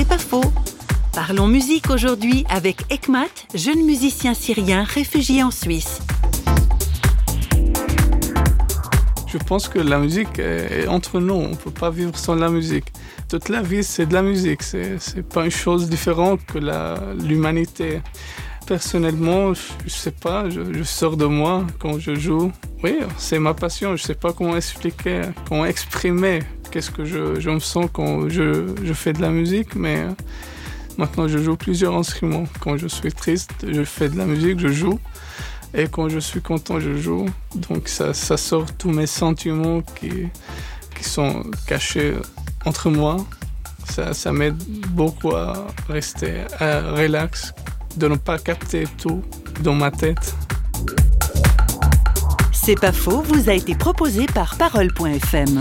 C'est pas faux. Parlons musique aujourd'hui avec Ekmat, jeune musicien syrien réfugié en Suisse. Je pense que la musique est entre nous, on ne peut pas vivre sans la musique. Toute la vie, c'est de la musique, c'est n'est pas une chose différente que l'humanité. Personnellement, je ne sais pas, je, sors de moi quand je joue. Oui, c'est ma passion, je ne sais pas comment expliquer, comment exprimer qu'est-ce que je, je, me sens quand je, je, fais de la musique, mais maintenant je joue plusieurs instruments. Quand je suis triste, je fais de la musique, je joue. Et quand je suis content, je joue. Donc ça, ça sort tous mes sentiments qui, qui sont cachés entre moi. Ça, ça m'aide beaucoup à rester relax, de ne pas capter tout dans ma tête. C'est pas faux, vous a été proposé par Parole.fm.